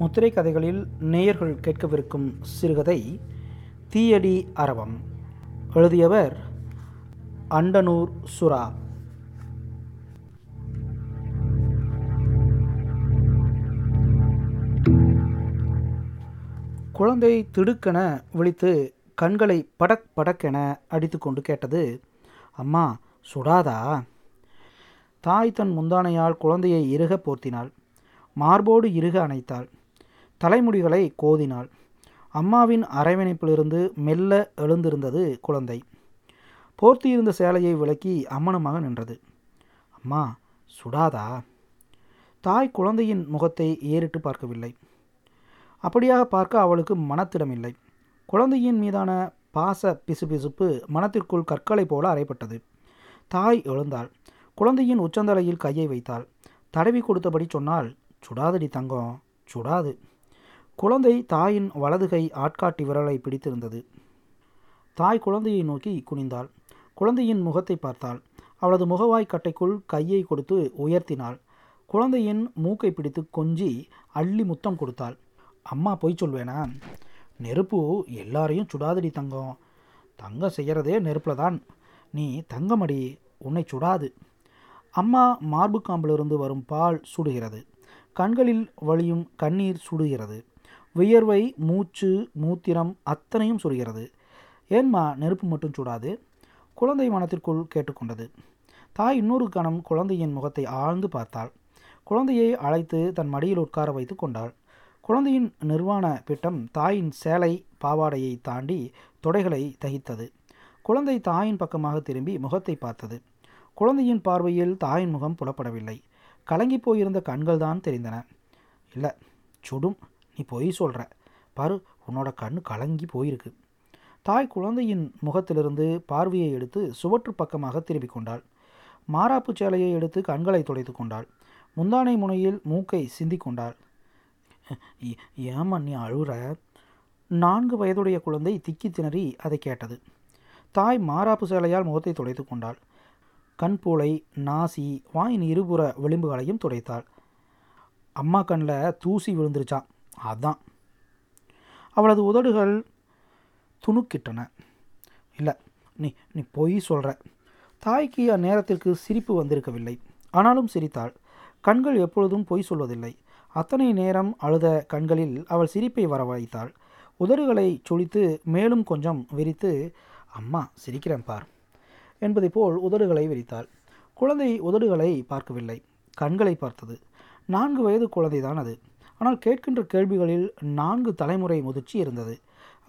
முத்திரை கதைகளில் நேயர்கள் கேட்கவிருக்கும் சிறுகதை தீயடி அரவம். எழுதியவர் அண்டனூர் சுரா. குழந்தை திடுக்கென விழித்து கண்களை படக் படக்கென அடித்துக்கொண்டு கேட்டது அம்மா சுடாதா? தாய் தன் முந்தானையால் குழந்தையை இறுக போர்த்தினாள். மார்போடு இறுக அணைத்தாள். தலைமுடிகளை கோதினாள். அம்மாவின் அரவணைப்பிலிருந்து மெல்ல எழுந்திருந்தது குழந்தை. போர்த்தியிருந்த சேலையை விலக்கி அம்மனமாக நின்றது. அம்மா சுடாதா? தாய் குழந்தையின் முகத்தை ஏறிட்டு பார்க்கவில்லை. அப்படியாக பார்க்க அவளுக்கு மனத்திடமில்லை. குழந்தையின் மீதான பாச பிசுபிசுப்பு மனத்திற்குள் கற்களை போல அறைப்பட்டது. தாய் எழுந்தாள். குழந்தையின் உச்சந்தலையில் கையை வைத்தாள். தடவி கொடுத்தபடி சொன்னால் சுடாதடி தங்கம் சுடாது. குழந்தை தாயின் வலது கை ஆட்காட்டி விரலை பிடித்திருந்தது. தாய் குழந்தையை நோக்கி குனிந்தாள். குழந்தையின் முகத்தை பார்த்தாள். அவளது முகவாய் கட்டைக்குள் கையை கொடுத்து உயர்த்தினாள். குழந்தையின் மூக்கை பிடித்து கொஞ்சி அள்ளி முத்தம் கொடுத்தாள். அம்மா பொய் சொல்வேனா? நெருப்பு எல்லாரையும் சுடாதடி தங்கம். தங்கம் செய்கிறதே நெருப்பில் தான். நீ தங்கமடி உன்னை சுடாது. அம்மா மார்பு காம்பிலிருந்து வரும் பால் சுடுகிறது. கண்களில் வழியும் கண்ணீர் சுடுகிறது. வியர்வை மூச்சு மூத்திரம் அத்தனையும் சுடுகிறது ஏன்மா நெருப்பு மட்டும் சுடாது? குழந்தை மனத்திற்குள் கேட்டுக்கொண்டது. தாய் இன்னொரு கணம் குழந்தையின் முகத்தை ஆழ்ந்து பார்த்தாள். குழந்தையை அழைத்து தன் மடியில் உட்கார வைத்து கொண்டாள். குழந்தையின் நிர்வாண பிட்டம் தாயின் சேலை பாவாடையை தாண்டி தொடைகளை தகித்தது. குழந்தை தாயின் பக்கமாக திரும்பி முகத்தை பார்த்தது. குழந்தையின் பார்வையில் தாயின் முகம் புலப்படவில்லை. கலங்கி போயிருந்த கண்கள்தான் தெரிந்தன. இல்லை சுடும். நீ பொய் சொல்கிற பாரு உன்னோட கண் கலங்கி போயிருக்கு. தாய் குழந்தையின் முகத்திலிருந்து பார்வையை எடுத்து சுவற்று பக்கமாக திரும்பிக் கொண்டாள். மாராப்பு சேலையை எடுத்து கண்களை துடைத்து கொண்டாள். முந்தானை முனையில் மூக்கை சிந்தி கொண்டாள். ஏமா நீ அழுற? நான்கு வயதுடைய குழந்தை திக்கி திணறி அதை கேட்டது. தாய் மாராப்பு சேலையால் முகத்தை துடைத்து கொண்டாள். கண்பூளை நாசி வாயின் இருபுற விளிம்புகளையும் துடைத்தாள். அம்மா கண்ணில் தூசி விழுந்துருச்சான் அதான். அவளது உதடுகள் துணுக்கிட்டன. இல்லை நீ நீ பொய் சொல்கிற தாய்க்கு அந்நேரத்திற்கு சிரிப்பு வந்திருக்கவில்லை. ஆனாலும் சிரித்தாள். கண்கள் எப்பொழுதும் பொய் சொல்வதில்லை. அத்தனை நேரம் அழுத கண்களில் அவள் சிரிப்பை வரவழைத்தாள். உதடுகளை சுழித்து மேலும் கொஞ்சம் விரித்து அம்மா சிரிக்கிறேன் பார் என்பதை போல் உதடுகளை விரித்தாள். குழந்தை உதடுகளை பார்க்கவில்லை. கண்களை பார்த்தது. நான்கு வயது குழந்தைதான் அது. ஆனால் கேட்கின்ற கேள்விகளில் நான்கு தலைமுறை முதிர்ச்சி இருந்தது.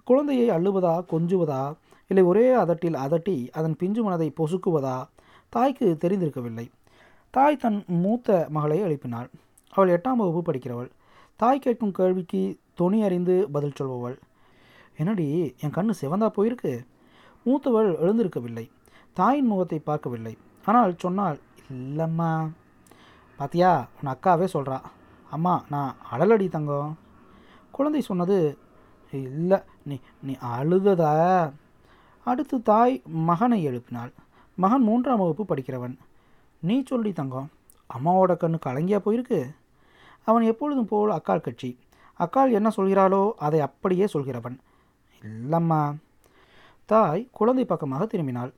குழந்தையை அள்ளுவதா கொஞ்சுவதா இல்லை ஒரே அதட்டில் அதட்டி அதன் பிஞ்சு மனதை பொசுக்குவதா தாய்க்கு தெரிந்திருக்கவில்லை. தாய் தன் மூத்த மகளை எழுப்பினாள். அவள் எட்டாம் வகுப்பு படிக்கிறவள். தாய் கேட்கும் கேள்விக்கு துணி அறிந்து பதில் சொல்பவள். என்னடி என் கண்ணு சிவந்தா போயிருக்கு? மூத்தவள் எழுந்திருக்கவில்லை. தாயின் முகத்தை பார்க்கவில்லை. ஆனால் சொன்னால் இல்லைம்மா. பாத்தியா உன் அக்காவே சொல்கிறா அம்மா நான் அழலடி தங்கம். குழந்தை சொன்னது இல்லை நீ நீ அழுததா அடுத்து தாய் மகனை எழுப்பினாள். மகன் மூன்றாம் வகுப்பு படிக்கிறவன். நீ சொல்லி தங்கம் அம்மாவோட கண்ணு கலங்கியா போயிருக்கு? அவன் எப்பொழுதும் போல் அக்கால் கட்சி. அக்கால் என்ன சொல்கிறாளோ அதை அப்படியே சொல்கிறவன். இல்லைம்மா. தாய் குழந்தை பக்கமாக திரும்பினாள்.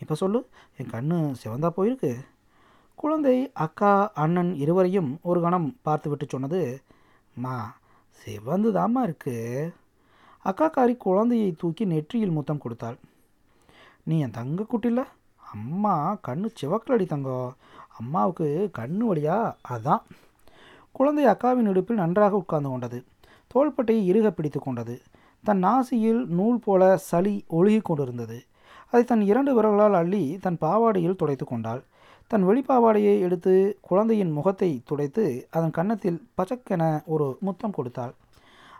இப்போ சொல்லு என் கண்ணு சிவந்தா போயிருக்கு. குழந்தை அக்கா அண்ணன் இருவரையும் ஒரு கணம் பார்த்துவிட்டு சொன்னது மா சிவந்து தாம்மா இருக்கு. அக்காக்காரி குழந்தையை தூக்கி நெற்றியில் முத்தம் கொடுத்தாள். நீ என் தங்க குட்டில? அம்மா கண்ணு சிவக்கலடி தங்கம் அம்மாவுக்கு கண்ணு வழியா அதான். குழந்தை அக்காவின் இடுப்பில் நன்றாக உட்கார்ந்து கொண்டது. தோள்பட்டையை இறுக பிடித்து கொண்டது. தன் நாசியில் நூல் போல சளி ஒழுகி கொண்டிருந்தது. அதை தன் இரண்டு விரல்களால் அள்ளி தன் பாவாடையில் துடைத்து கொண்டாள். தன் வெளிப்பாவாடையை எடுத்து குழந்தையின் முகத்தை துடைத்து அதன் கன்னத்தில் பச்சக்கென ஒரு முத்தம் கொடுத்தாள்.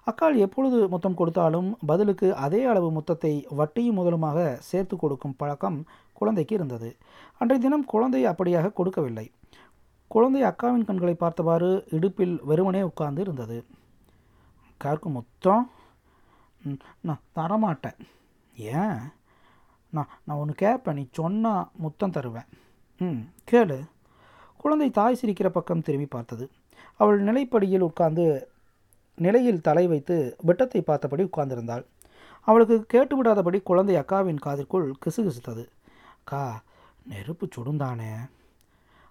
அக்காள் எப்பொழுது முத்தம் கொடுத்தாலும் பதிலுக்கு அதே அளவு முத்தத்தை வட்டியும் முதலுமாக சேர்த்து கொடுக்கும் பழக்கம் குழந்தைக்கு இருந்தது. அன்றைய தினம் குழந்தை அப்படியாக கொடுக்கவில்லை. குழந்தை அக்காவின் கண்களை பார்த்தவாறு இடுப்பில் வெறுமனே உட்கார்ந்து இருந்தது. அக்காவுக்கு முத்தம்? நான் தரமாட்டேன். ஏன்? நான் நான் ஒன்று கேட்பேன் நீ சொன்னால் முத்தம் தருவேன். ம் கேளு. குழந்தை தாய் சிரிக்கிற பக்கம் திரும்பி பார்த்தது. அவள் நிலைப்படியில் உட்கார்ந்து நிலையில் தலை வைத்து வெட்டத்தை பார்த்தபடி உட்கார்ந்திருந்தாள். அவளுக்கு கேட்டுவிடாதபடி குழந்தை அக்காவின் காதிற்குள் கிசுகிசுத்தது. அக்கா நெருப்பு சுடுந்தானே?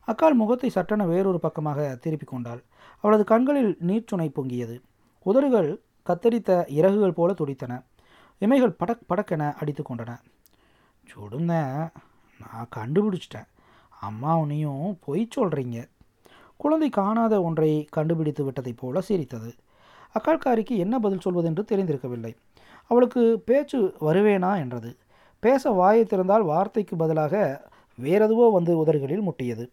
அக்கால் முகத்தை சட்டென வேறொரு பக்கமாக திருப்பிக் கொண்டாள். அவளது கண்களில் நீர்ச்சுனை பொங்கியது. உதடுகள் கத்தரித்த இறகுகள் போல துடித்தன. இமைகள் படக் படக்கென அடித்து கொண்டன. சுடுந்தேன் நான் கண்டுபிடிச்சிட்டேன். அம்மா பொய் சொல்கிறீங்க குழந்தை காணாத ஒன்றை கண்டுபிடித்து விட்டதைப் போல சிரித்தது. அக்காள்காரிக்கு என்ன பதில் சொல்வதென்று தெரிந்திருக்கவில்லை. அவளுக்கு பேச்சு வருவேனா என்றது. பேச வாயை திறந்தால் வார்த்தைக்கு பதிலாக வேறெதுவோ வந்து உதடுகளில் முட்டியது.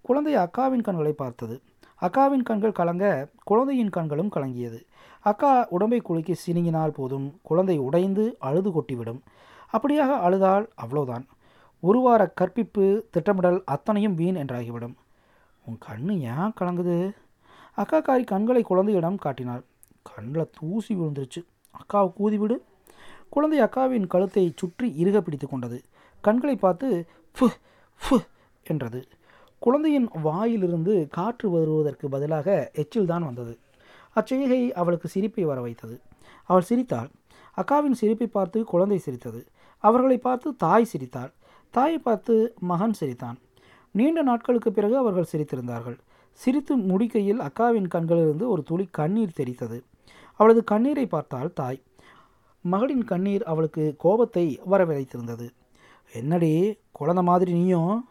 குழந்தை அக்காவின் கண்களை பார்த்தது. அக்காவின் கண்கள் கலங்க குழந்தையின் கண்களும் கலங்கியது. அக்கா உடம்பை குலுக்கி சினிங்கினால் போதும். குழந்தை உடைந்து அழுது கொட்டிவிடும். அப்படியாக அழுதால் அவ்வளோதான் ஒரு வார கற்பிப்பு திட்டமிடல் அத்தனையும் வீண் என்றாகிவிடும். உன் கண்ணு ஏன் கலங்குது? அக்கா காரி கண்களை குழந்தையிடம் காட்டினாள். கண்ணில் தூசி விழுந்துருச்சு. அக்காவை கூதிவிடு. குழந்தை அக்காவின் கழுத்தை சுற்றி இறுக பிடித்து கொண்டது. கண்களை பார்த்து ஃபு ஃபு என்றது. குழந்தையின் வாயிலிருந்து காற்று வருவதற்கு பதிலாக எச்சில் தான் வந்தது. அச்செய்கை அவளுக்கு சிரிப்பை வர வைத்தது. அவள் சிரித்தாள். அக்காவின் சிரிப்பை பார்த்து குழந்தை சிரித்தது. அவர்களை பார்த்து தாய் சிரித்தாள். தாயை பார்த்து மகன் சிரித்தான். நீண்ட நாட்களுக்கு பிறகு அவர்கள் சிரித்திருந்தார்கள். சிரித்து முடிக்கையில் அக்காவின் கண்களிலிருந்து ஒரு துளி கண்ணீர் தெரித்தது. அவளது கண்ணீரை பார்த்தால் தாய். மகளின் கண்ணீர் அவளுக்கு கோபத்தை வரவழைத்திருந்தது. என்னடி குழந்த மாதிரி நீயும்?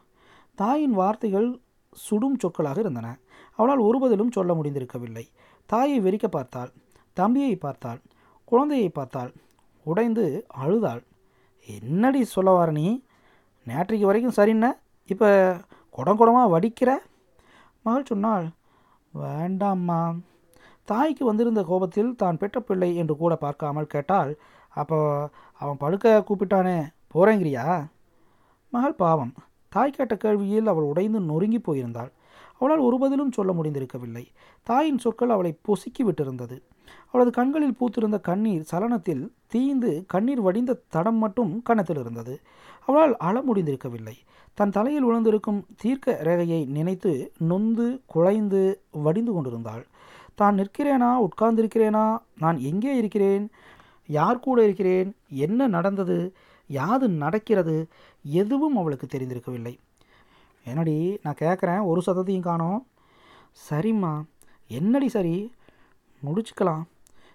தாயின் வார்த்தைகள் சுடும் சொற்களாக இருந்தன. அவளால் ஒரு பதிலும் சொல்ல முடிந்திருக்கவில்லை. தாயை வெறிக்க பார்த்தாள். தம்பியை பார்த்தாள். குழந்தையை பார்த்தாள். உடைந்து அழுதாள். என்னடி சொல்ல வர நீ? நேற்றைக்கு வரைக்கும் சரின்ன இப்போ குடம் குடமாக வடிக்கிற? மகள் சொன்னாள் வேண்டாம்மா. தாய்க்கு வந்திருந்த கோபத்தில் தான் பெற்ற பிள்ளை என்று கூட பார்க்காமல் கேட்டால் அப்போ அவன் படுக்க கூப்பிட்டானே போகிறேங்கிறியா மகள் பாவம். தாய் கேட்ட கேள்வியில் அவள் உடைந்து நொறுங்கி போயிருந்தாள். அவளால் ஒரு பதிலும் சொல்ல முடிந்திருக்கவில்லை. தாயின் சொற்கள் அவளை பொசுக்கி விட்டிருந்தது அவளது கண்களில் பூத்திருந்த கண்ணீர் சலனத்தில் தீய்ந்து கண்ணீர் வடிந்த தடம் மட்டும் கணத்தில் இருந்தது. அவளால் அழ முடிந்திருக்கவில்லை. தன் தலையில் உழந்திருக்கும் தீர்க்க ரேகையை நினைத்து நொந்து குழைந்து வடிந்து கொண்டிருந்தாள். தான் நிற்கிறேனா? உட்கார்ந்திருக்கிறேனா? நான் எங்கே இருக்கிறேன்? யார் கூட இருக்கிறேன்? என்ன நடந்தது? யாது நடக்கிறது? எதுவும் அவளுக்கு தெரிந்திருக்கவில்லை. என்னடி நான் கேட்குறேன் ஒரு சதத்தையும் காணோம். சரிம்மா. என்னடி சரி? முடிச்சுக்கலாம்.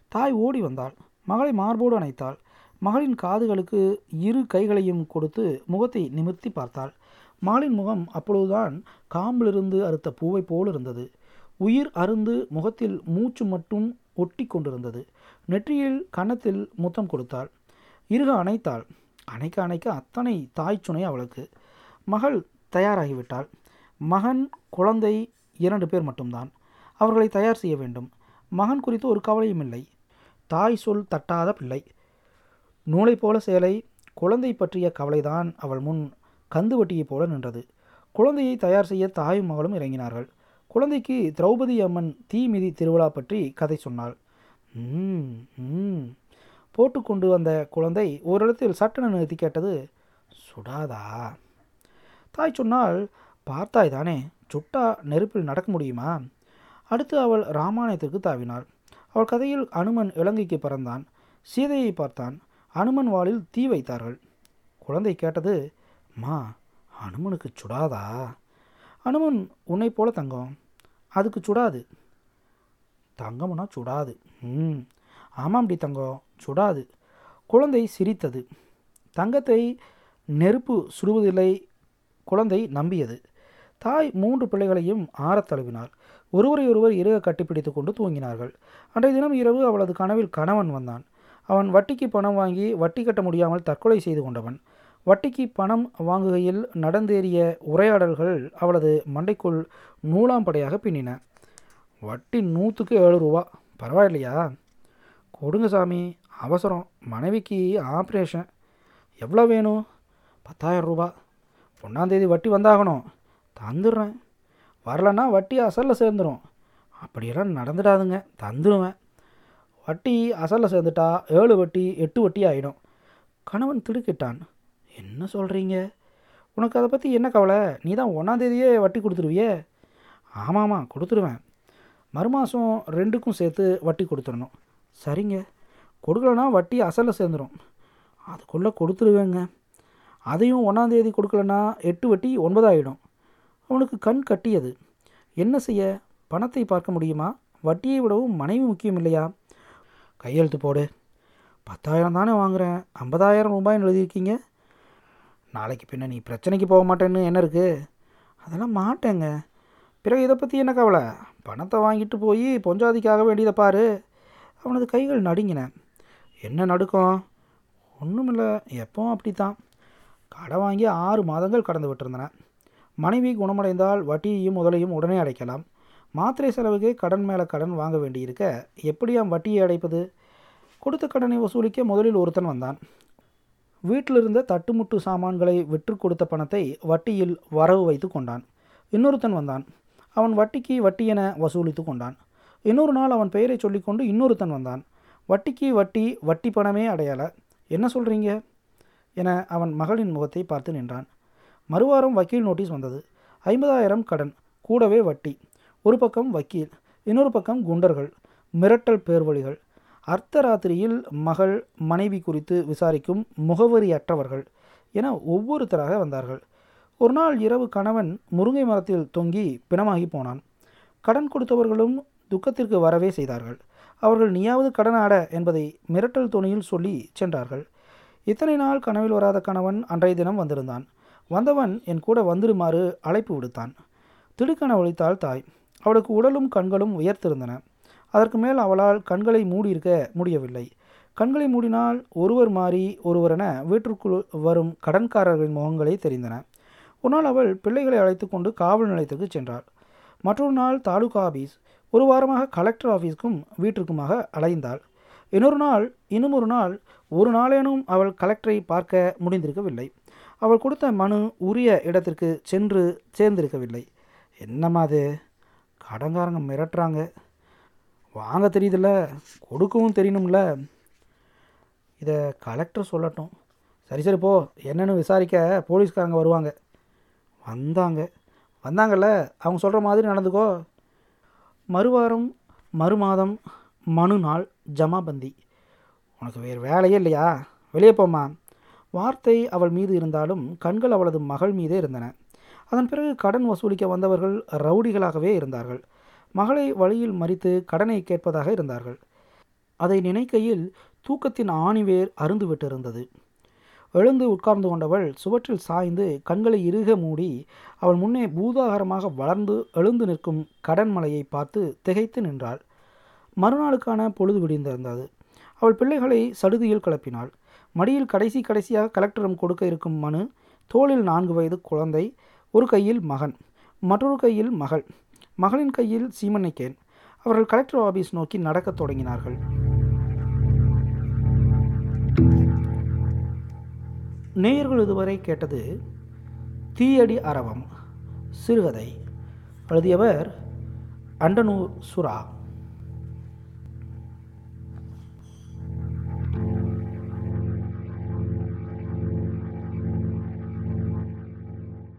தாய் ஓடி வந்தாள். மகளை மார்போடு அணைத்தாள். மகளின் காதுகளுக்கு இரு கைகளையும் கொடுத்து முகத்தை நிமிர்த்தி பார்த்தாள். மகளின் முகம் அப்பொழுதுதான் காம்பிலிருந்து அறுத்த பூவை போல் இருந்தது. உயிர் அருந்து முகத்தில் மூச்சு மட்டும் ஒட்டி கொண்டிருந்தது. நெற்றியில் கன்னத்தில் முத்தம் கொடுத்தாள். இருக அணைத்தாள். அணைக்க அணைக்க அத்தனை தாய் சுனை அவளுக்கு. மகள் தயாராகிவிட்டால் மகன் குழந்தை இரண்டு பேர் மட்டும்தான். அவர்களை தயார் செய்ய வேண்டும். மகன் குறித்து ஒரு கவலையும் இல்லை. தாய் சொல் தட்டாத பிள்ளை. நூலை போல சேலை குழந்தை பற்றிய கவலைதான் அவள் முன் கந்து வட்டியைப் போல நின்றது. குழந்தையை தயார் செய்ய தாயும் மகளும் இறங்கினார்கள். குழந்தைக்கு திரௌபதி அம்மன் தீமிதி திருவிழா பற்றி கதை சொன்னாள். போட்டுக்கொண்டு வந்த குழந்தை ஓரிடத்தில் சட்டென நிறுத்தி கேட்டது சுடாதா? தாய் சொன்னால் பார்த்தாய் தானே சுட்டா நெருப்பில் நடக்க முடியுமா? அடுத்து அவள் ராமாயணத்திற்கு தாவினாள். அவள் கதையில் அனுமன் இலங்கைக்கு பிறந்தான். சீதையை பார்த்தான். அனுமன் வாளில் தீ வைத்தார்கள். குழந்தை கேட்டது மா அனுமனுக்கு சுடாதா? அனுமன் உன்னை போல தங்கம். அதுக்கு சுடாது. தங்கம்னா சுடாது. ம் ஆமாம்டி தங்கம் சுடாது. குழந்தை சிரித்தது. தங்கத்தை நெருப்பு சுடுவதில்லை குழந்தை நம்பியது. தாய் மூன்று பிள்ளைகளையும் ஆறத் தழுவினாள். ஒருவரை ஒருவர் இறுக கட்டிப்பிடித்து கொண்டு தூங்கினார்கள். அன்றைய தினம் இரவு அவளது கனவில் கணவன் வந்தான். அவன் வட்டிக்கு பணம் வாங்கி வட்டி கட்ட முடியாமல் தற்கொலை செய்து கொண்டவன். வட்டிக்கு பணம் வாங்குகையில் நடந்தேறிய உரையாடல்கள் அவளது மண்டைக்குள் நூலாம் படையாக பின்னின. வட்டி நூற்றுக்கு ஏழு ரூபா. பரவாயில்லையா? கொடுங்க சாமி. அவசரம். மனைவிக்கு ஆப்ரேஷன். எவ்வளோ வேணும்? பத்தாயிரம் ரூபா. ஒன்றாந்தேதி வட்டி வந்தாகணும். தந்துடுறேன். வரலன்னா வட்டி அசலில் சேர்ந்துடும் அப்படியெல்லாம் நடந்துடாதுங்க. தந்துடுவேன் வட்டி அசலில் சேர்ந்துட்டா ஏழு வட்டி எட்டு வட்டி ஆகிடும் கணவன் திடுக்கிட்டான். என்ன சொல்கிறீங்க உனக்கு அதை பற்றி என்ன கவலை? நீ தான் ஒன்றாந்தேதியே வட்டி கொடுத்துருவியே? ஆமாம்மா கொடுத்துருவேன். மறுமாதம் ரெண்டுக்கும் சேர்த்து வட்டி கொடுத்துடணும். சரிங்க. கொடுக்கலனா வட்டி அசலில் சேர்ந்துடும் அதுக்குள்ளே கொடுத்துருவேங்க. அதையும் ஒன்றாந்தேதி கொடுக்கலன்னா எட்டு வட்டி ஒன்பதாயிடும். அவனுக்கு கண் கட்டியது. என்ன செய்ய? பணத்தை பார்க்க முடியுமா? வட்டியை விடவும் மனைவி முக்கியம் இல்லையா? கையெழுத்து போடு. பத்தாயிரம் தானே வாங்குகிறேன் ஐம்பதாயிரம் ரூபாய்னு எழுதியிருக்கீங்க. நாளைக்கு பின்ன நீ பிரச்சனைக்கு போக மாட்டேன்னு என்ன இருக்குது அதெல்லாம் மாட்டேங்க. பிறகு இதை பற்றி என்ன கவலை? பணத்தை வாங்கிட்டு போய் பொஞ்சாதிக்காக வேண்டியதை பாரு. அவனது கைகள் நடுங்கின. என்ன நடுக்கம்? ஒன்றுமில்லை எப்போவும் அப்படி தான் கடை வாங்கி ஆறு மாதங்கள் கடந்து விட்டிருந்தன. மனைவி குணமடைந்தால் வட்டியையும் முதலையும் உடனே அடைக்கலாம். மாத்திரை செலவுக்கு கடன் மேலே கடன் வாங்க வேண்டியிருக்க எப்படியாம் வட்டியை அடைப்பது? கொடுத்த கடனை வசூலிக்க முதலில் ஒருத்தன் வந்தான். வீட்டில் இருந்த தட்டுமுட்டு சாமான்களை விற்று கொடுத்த பணத்தை வட்டியில் வரவு வைத்து கொண்டான். இன்னொருத்தன் வந்தான். அவன் வட்டிக்கு வட்டி என வசூலித்து கொண்டான். இன்னொரு நாள் அவன் பெயரை சொல்லிக்கொண்டு இன்னொருத்தன் வந்தான். வட்டிக்கு வட்டி வட்டி பணமே அடையலை. என்ன சொல்கிறீங்க என அவன் மகளின் முகத்தை பார்த்து நின்றான். மறுவாரம் வக்கீல் நோட்டீஸ் வந்தது. ஐம்பதாயிரம் கடன் கூடவே வட்டி ஒரு பக்கம் வக்கீல் இன்னொரு பக்கம் குண்டர்கள் மிரட்டல் பேர்வழிகள். அர்த்தராத்திரியில் மகள் மனைவி குறித்து விசாரிக்கும் முகவரியற்றவர்கள் என ஒவ்வொருத்தராக வந்தார்கள். ஒரு நாள் இரவு கணவன் முருங்கை மரத்தில் தொங்கி பிணமாகி போனான். கடன் கொடுத்தவர்களும் துக்கத்திற்கு வரவே செய்தார்கள். அவர்கள் நீயாவது கடன் ஆட என்பதை மிரட்டல் துணியில் சொல்லி சென்றார்கள். இத்தனை நாள் கனவில் வராத கணவன் அன்றைய தினம் வந்திருந்தான். வந்தவன் என் கூட வந்துடுமாறு அழைப்பு விடுத்தான். திடுக்கன ஒழித்தாள் தாய். அவளுக்கு உடலும் கண்களும் உயர்த்திருந்தன. அதற்கு மேல் அவளால் கண்களை மூடியிருக்க முடியவில்லை. கண்களை மூடினால் ஒருவர் மாறி ஒருவரென வீட்டிற்குள் வரும் கடன்காரர்களின் முகங்களே தெரிந்தன. ஒரு நாள் அவள் பிள்ளைகளை அழைத்து கொண்டு காவல் நிலையத்துக்கு சென்றாள். மற்றொரு நாள் தாலுகா ஆபீஸ். ஒரு வாரமாக கலெக்டர் ஆஃபீஸ்க்கும் வீட்டிற்குமாக அலைந்தாள். இன்னொரு நாள் இன்னும் ஒரு நாள் ஒரு நாளேனும் அவள் கலெக்டரை பார்க்க முடிந்திருக்கவில்லை. அவள் கொடுத்த மனு உரிய இடத்திற்கு சென்று சேர்ந்திருக்கவில்லை. என்னம்மா அது? கடங்காரங்க மிரட்டுறாங்க. வாங்க தெரியுதுல்ல கொடுக்கவும் தெரியணும்ல. இதை கலெக்டர் சொல்லட்டும். சரி சரி போ. என்னென்னு விசாரிக்க போலீஸ்காரங்க வருவாங்க. வந்தாங்க. வந்தாங்கல்ல அவங்க சொல்கிற மாதிரி நடந்துக்கோ. மறுவாரம் மறுமாதம் மனு நாள். ஜமாபந்தி. உனக்கு வேறு வேலையே இல்லையா? வெளியே போம்மா. வார்த்தை அவள் மீது இருந்தாலும் கண்கள் அவளது மகள் மீதே இருந்தன. அதன் பிறகு கடன் வசூலிக்க வந்தவர்கள் ரவுடிகளாகவே இருந்தார்கள். மகளை வழியில் மறித்து கடனை கேட்பதாக இருந்தார்கள். அதை நினைக்கையில் தூக்கத்தின் ஆணிவேர் அருந்துவிட்டிருந்தது எழுந்து உட்கார்ந்து கொண்டவள் சுவற்றில் சாய்ந்து கண்களை இறுக மூடி அவள் முன்னே பூதாகரமாக வளர்ந்து எழுந்து நிற்கும் கடன் மலையை பார்த்து திகைத்து நின்றாள். மறுநாளுக்கான பொழுது விடிந்திருந்தது. அவள் பிள்ளைகளை சடுதியில் கிளப்பினாள். மடியில் கடைசி கடைசியாக கலெக்டரிடம் கொடுக்க இருக்கும் மனு தோளில் நான்கு வயது குழந்தை ஒரு கையில் மகன் மற்றொரு கையில் மகள் மகளின் கையில் சீமன்னைக்கேன் அவர்கள் கலெக்டர் ஆபீஸ் நோக்கி நடக்கத் தொடங்கினார்கள். நேயர்கள் இதுவரை கேட்டது தீயடி அரவம் சிறுகதை. எழுதியவர் அண்டனூர் சுரா.